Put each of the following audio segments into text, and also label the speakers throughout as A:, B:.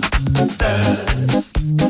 A: Dance.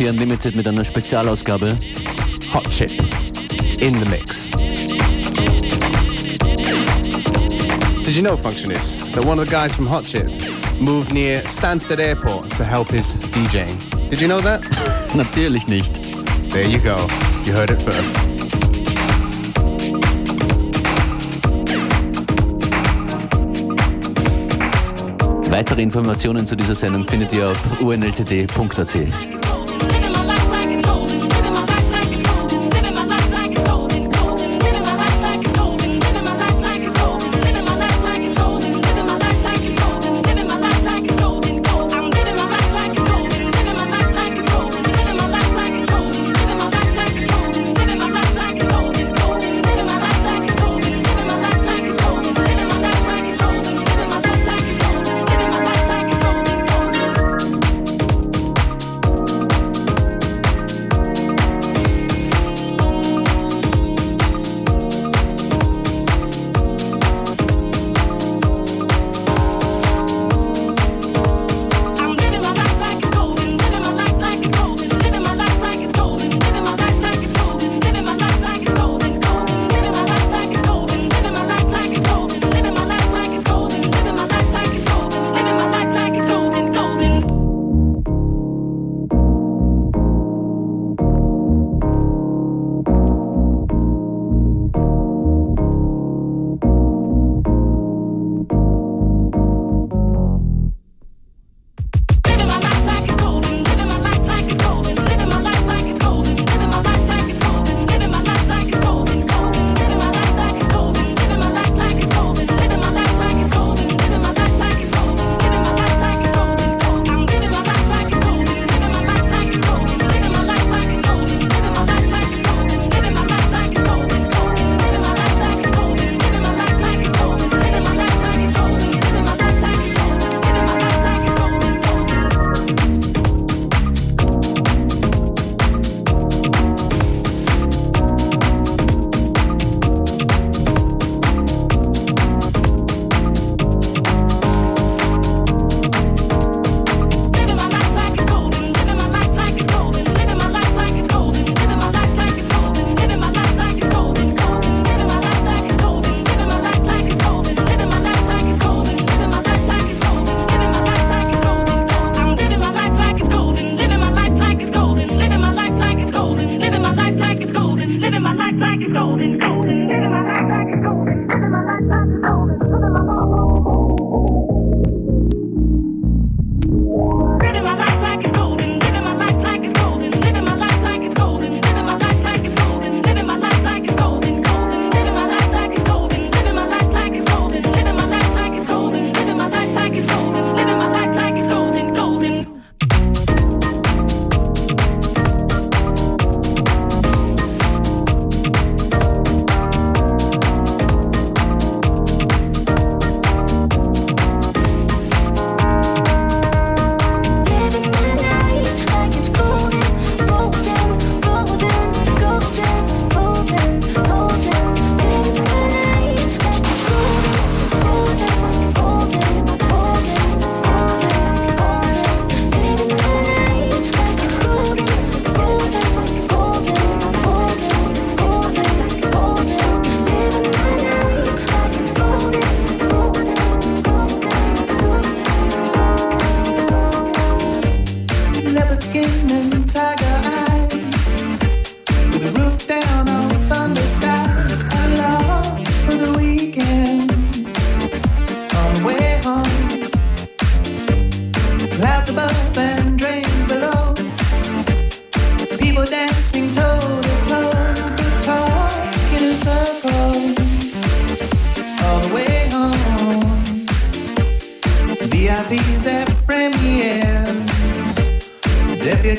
A: ist FM4 Unlimited mit einer Spezialausgabe.
B: Hot Chip in the mix. Did you know, Functionist, that one of the guys from Hot Chip moved near Stansted Airport to help his DJing? Did you know that?
A: Natürlich nicht.
B: There you go. You heard it first.
A: Weitere Informationen zu dieser Sendung findet ihr auf unltd.at.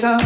C: feel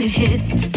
C: it hits.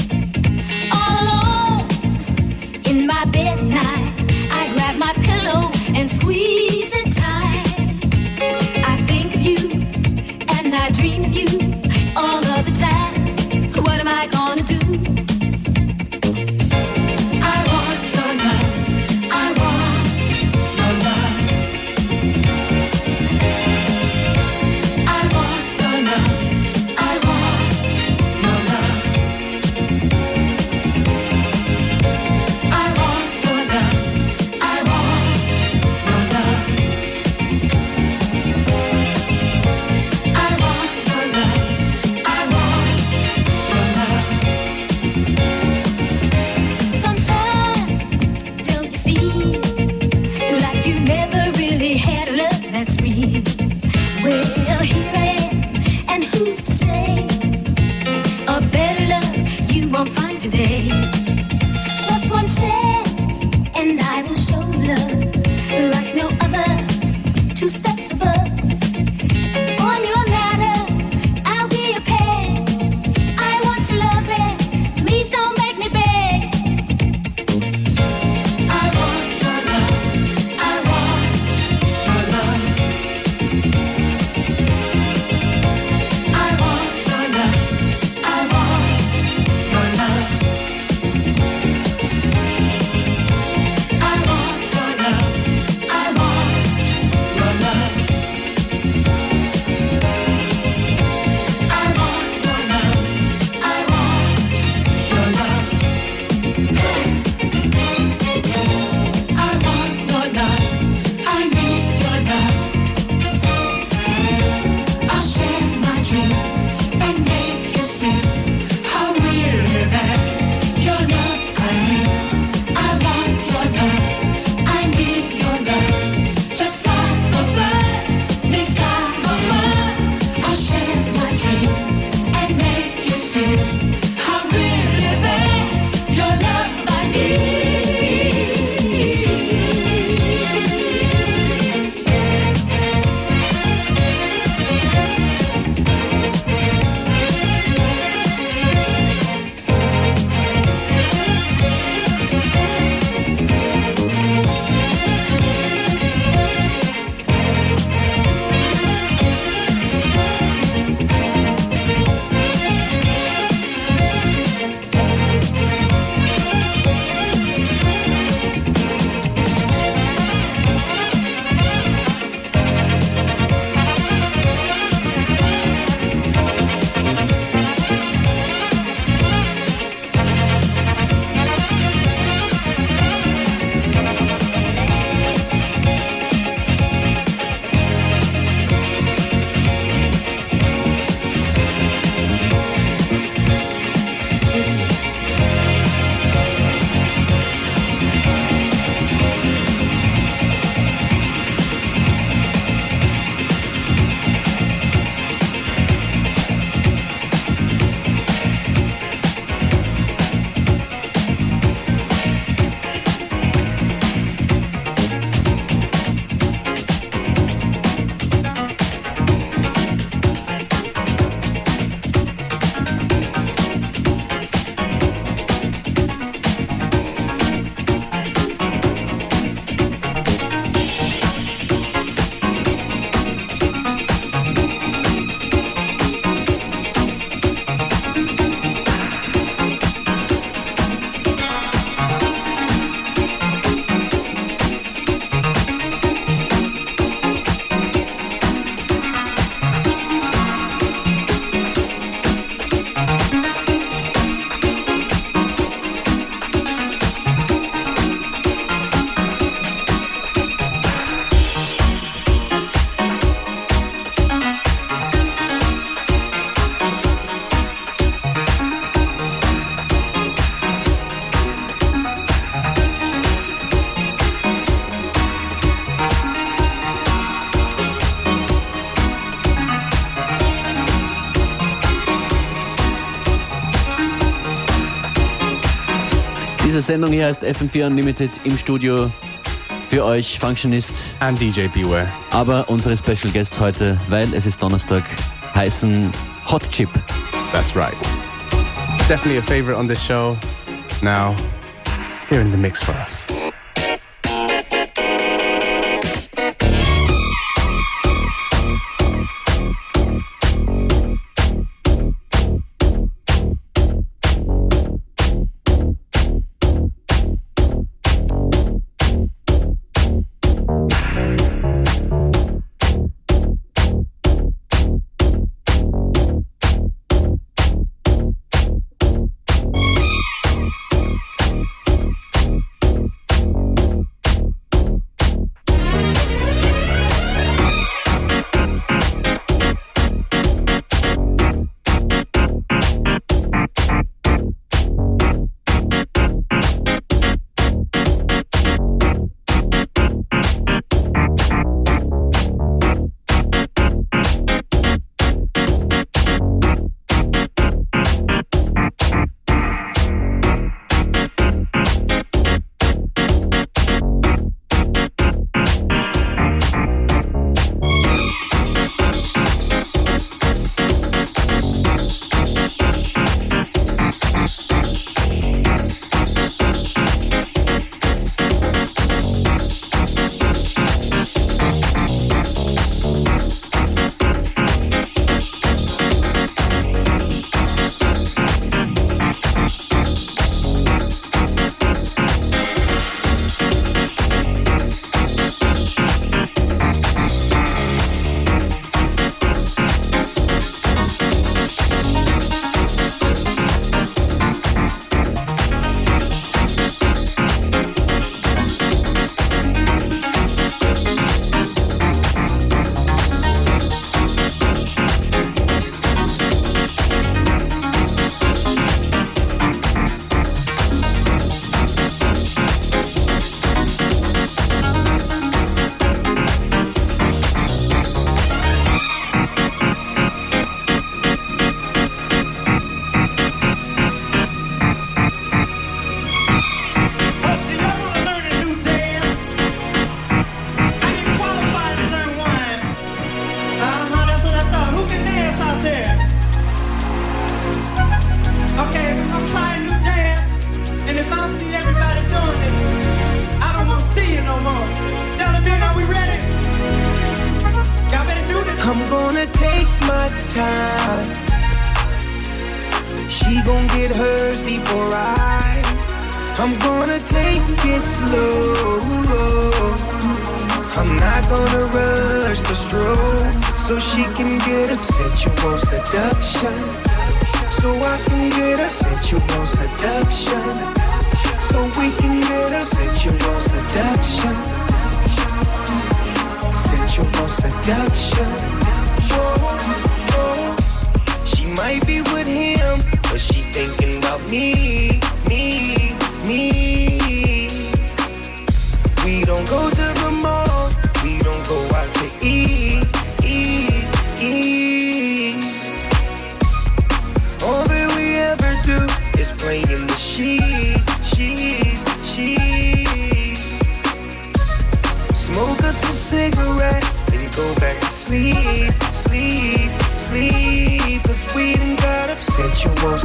D: Sendung hier heißt FM4 Unlimited im Studio für euch Functionist
B: and DJ Beware.
D: Aber unsere Special Guests heute, weil es ist Donnerstag, heißen Hot Chip.
B: That's right.
E: Definitely a favorite on this show. Now, here in the mix for us.
F: him, but
E: she's thinking about me.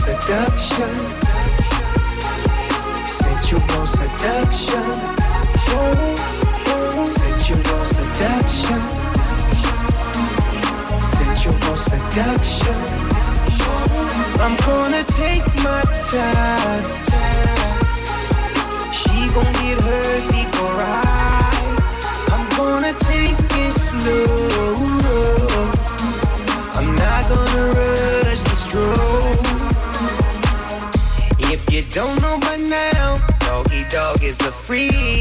E: seduction. Sensual seduction. Sensual seduction. Sensual seduction. I'm gonna take my time. free.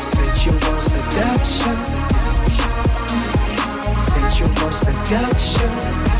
E: Sensual seduction. Sensual seduction.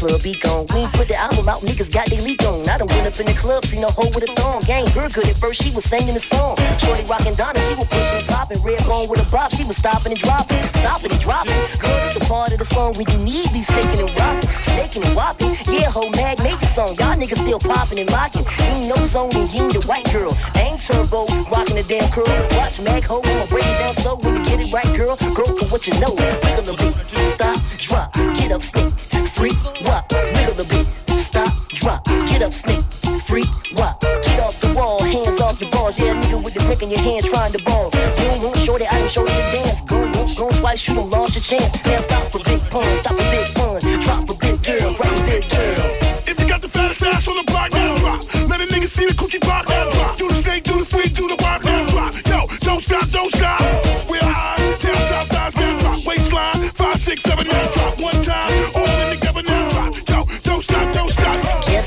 F: gone. We put the album out, niggas got they leak on. I done went up in the club, seen a hoe with a thong. Gang her good at first, she was singing the song. Shorty rockin' Donna, she was pushing and popping. Red bone with a bop, she was stopping and dropping, stopping and dropping. Girl, it's the part of the song when you need be snaking and rocking, snaking and whopping. Yeah, ho, mag, make the song. Y'all niggas still popping and locking. Ain't no zone and you the white girl. Ain't turbo, rocking the damn curl. Watch mag, ho, I'ma break it down slow when you get it right, girl. Girl, for what you know. Wiggle a bit, stop, drop, get up, stick, freak, wop, wiggle a bit, stop, drop, get up, sneak, freak, wop, get off the wall, hands off your balls, yeah, nigga with the brick in your hand trying to ball. Boom, boom, shorty, I done show you the dance. Go, go, go twice, you don't launch a chance. Now stop for big pun, stop for big pun, drop for big girl, right big girl.
G: If you got the fattest ass on the block, now drop. Let a nigga see the coochie pop, now drop. Do the snake, do the freak, do the wop, now drop. Yo, don't stop, don't stop. We're high, down south, thighs, now drop. Waistline, five, six, seven, now drop. One time,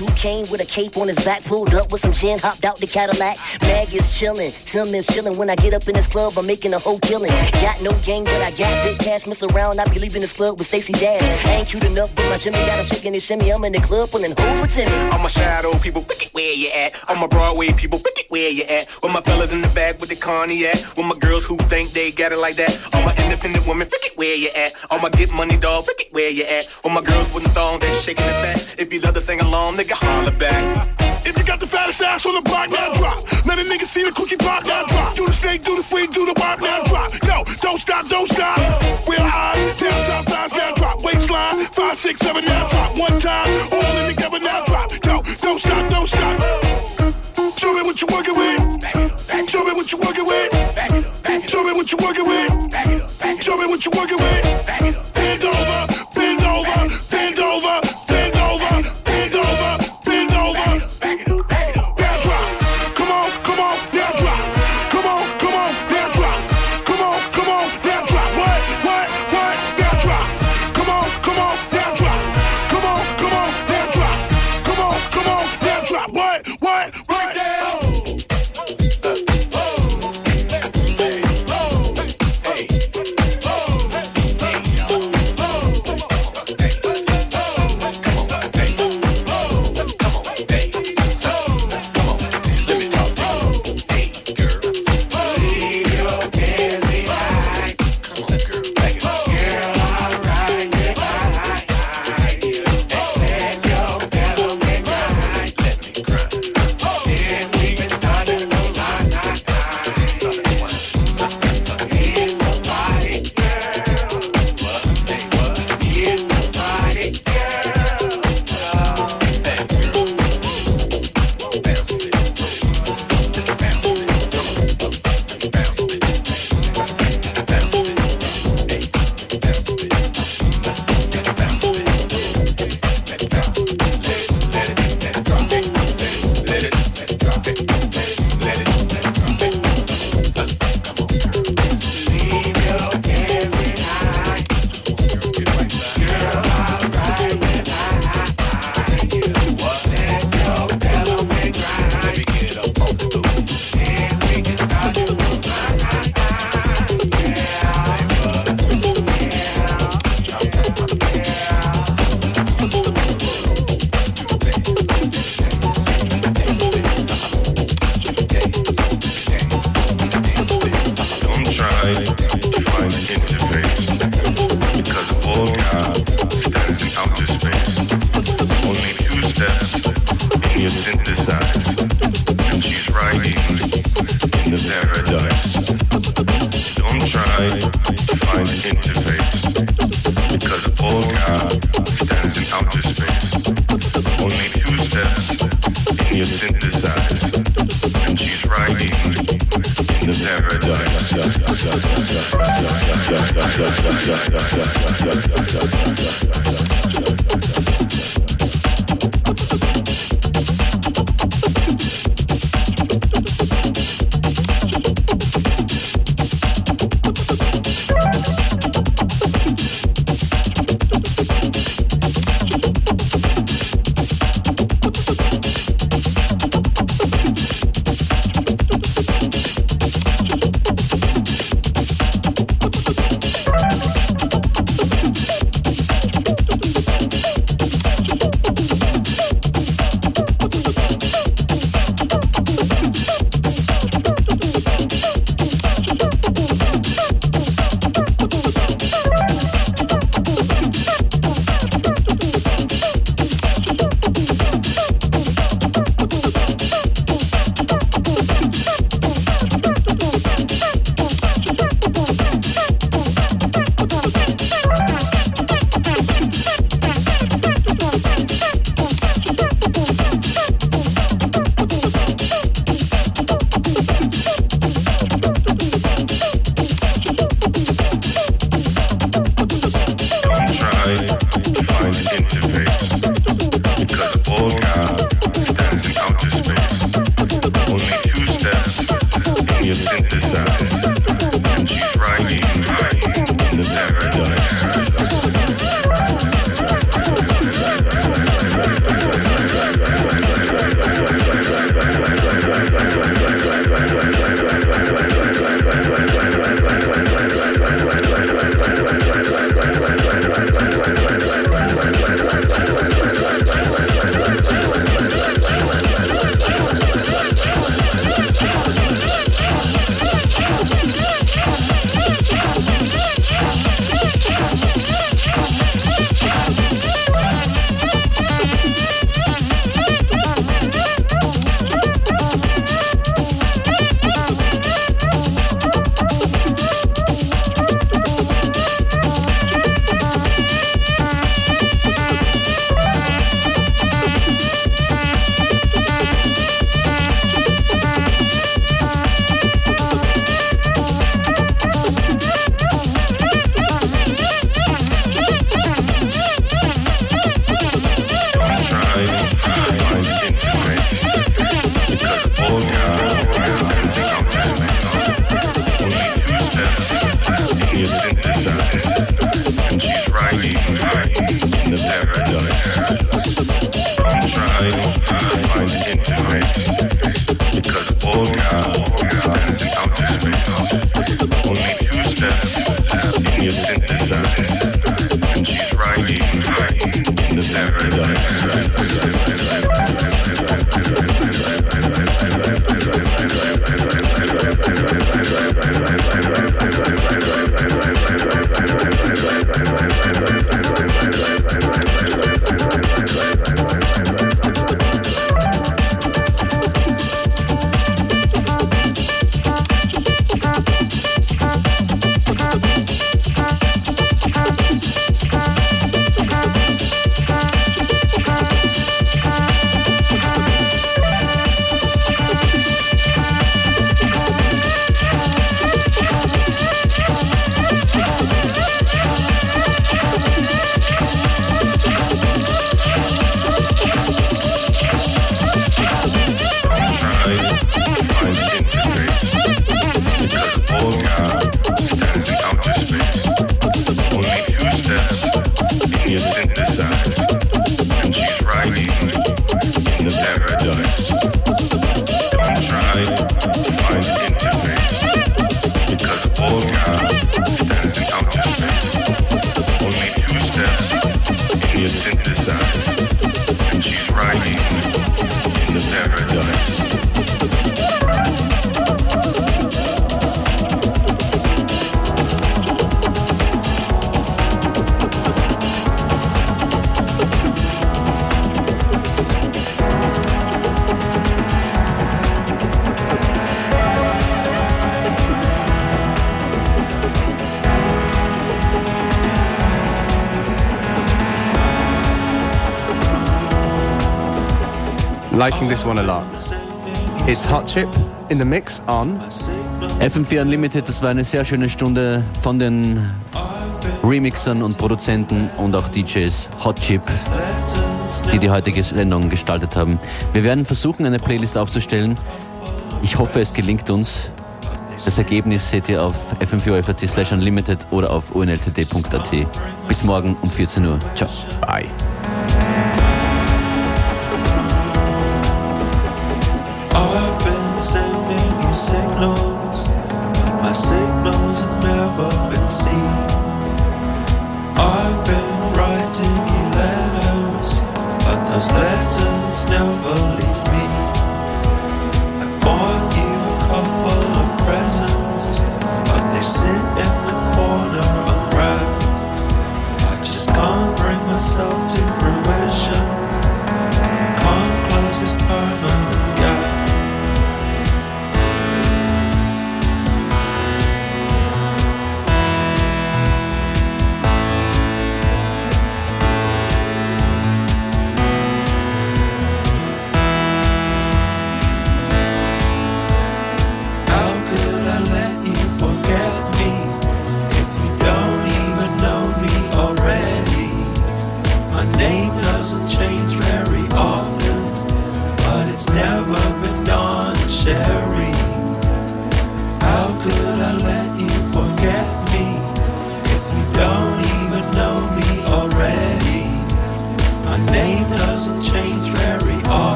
F: Guess came with a cape on his back, pulled up with some gin, hopped out the Cadillac. Mag is chillin', Tim is chillin'. When I get up in this club, I'm making a whole killing. Got no gang, but I got big cash. Miss around, I be leaving this club with Stacy Dash. I ain't cute enough, but my Jimmy got him shaking his shimmy. I'm in the club pulling hoes with Timmy.
H: I'm a shadow people, pick it where you at. I'm a Broadway people, pick it where you at. With my fellas in the back with the cognac. With my girls who think they got it like that. All my independent women, pick it where you at. All my get money dog, pick it where you at. With my girls with the thong, they shaking it back. If you love to sing along, nigga holler back.
G: If you got the fattest ass on the block, now drop. Let a nigga see the coochie pop, now drop. Do the snake, do the freak, do the wop, now drop. Yo, don't stop, don't stop. We're high, down south, thighs, now drop. Waistline, five, six, seven, now drop. One time, all in together, now drop. Yo, don't stop, don't stop. Show me what you working with. Show me what you working with. Show me what you working with. Show me what you working with. you've done.
E: Liking this one a lot. It's Hot Chip in the mix on
D: FM4 Unlimited, das war eine sehr schöne Stunde von den Remixern und Produzenten und auch DJs Hot Chip, die die heutige Sendung gestaltet haben. Wir werden versuchen, eine Playlist aufzustellen. Ich hoffe, es gelingt uns. Das Ergebnis seht ihr auf fm4 slash unlimited oder auf unltd.at. Bis morgen um 14 Uhr. Ciao.
E: Bye.
I: Signals, my signals have never been seen. I've been writing you letters, but those letters never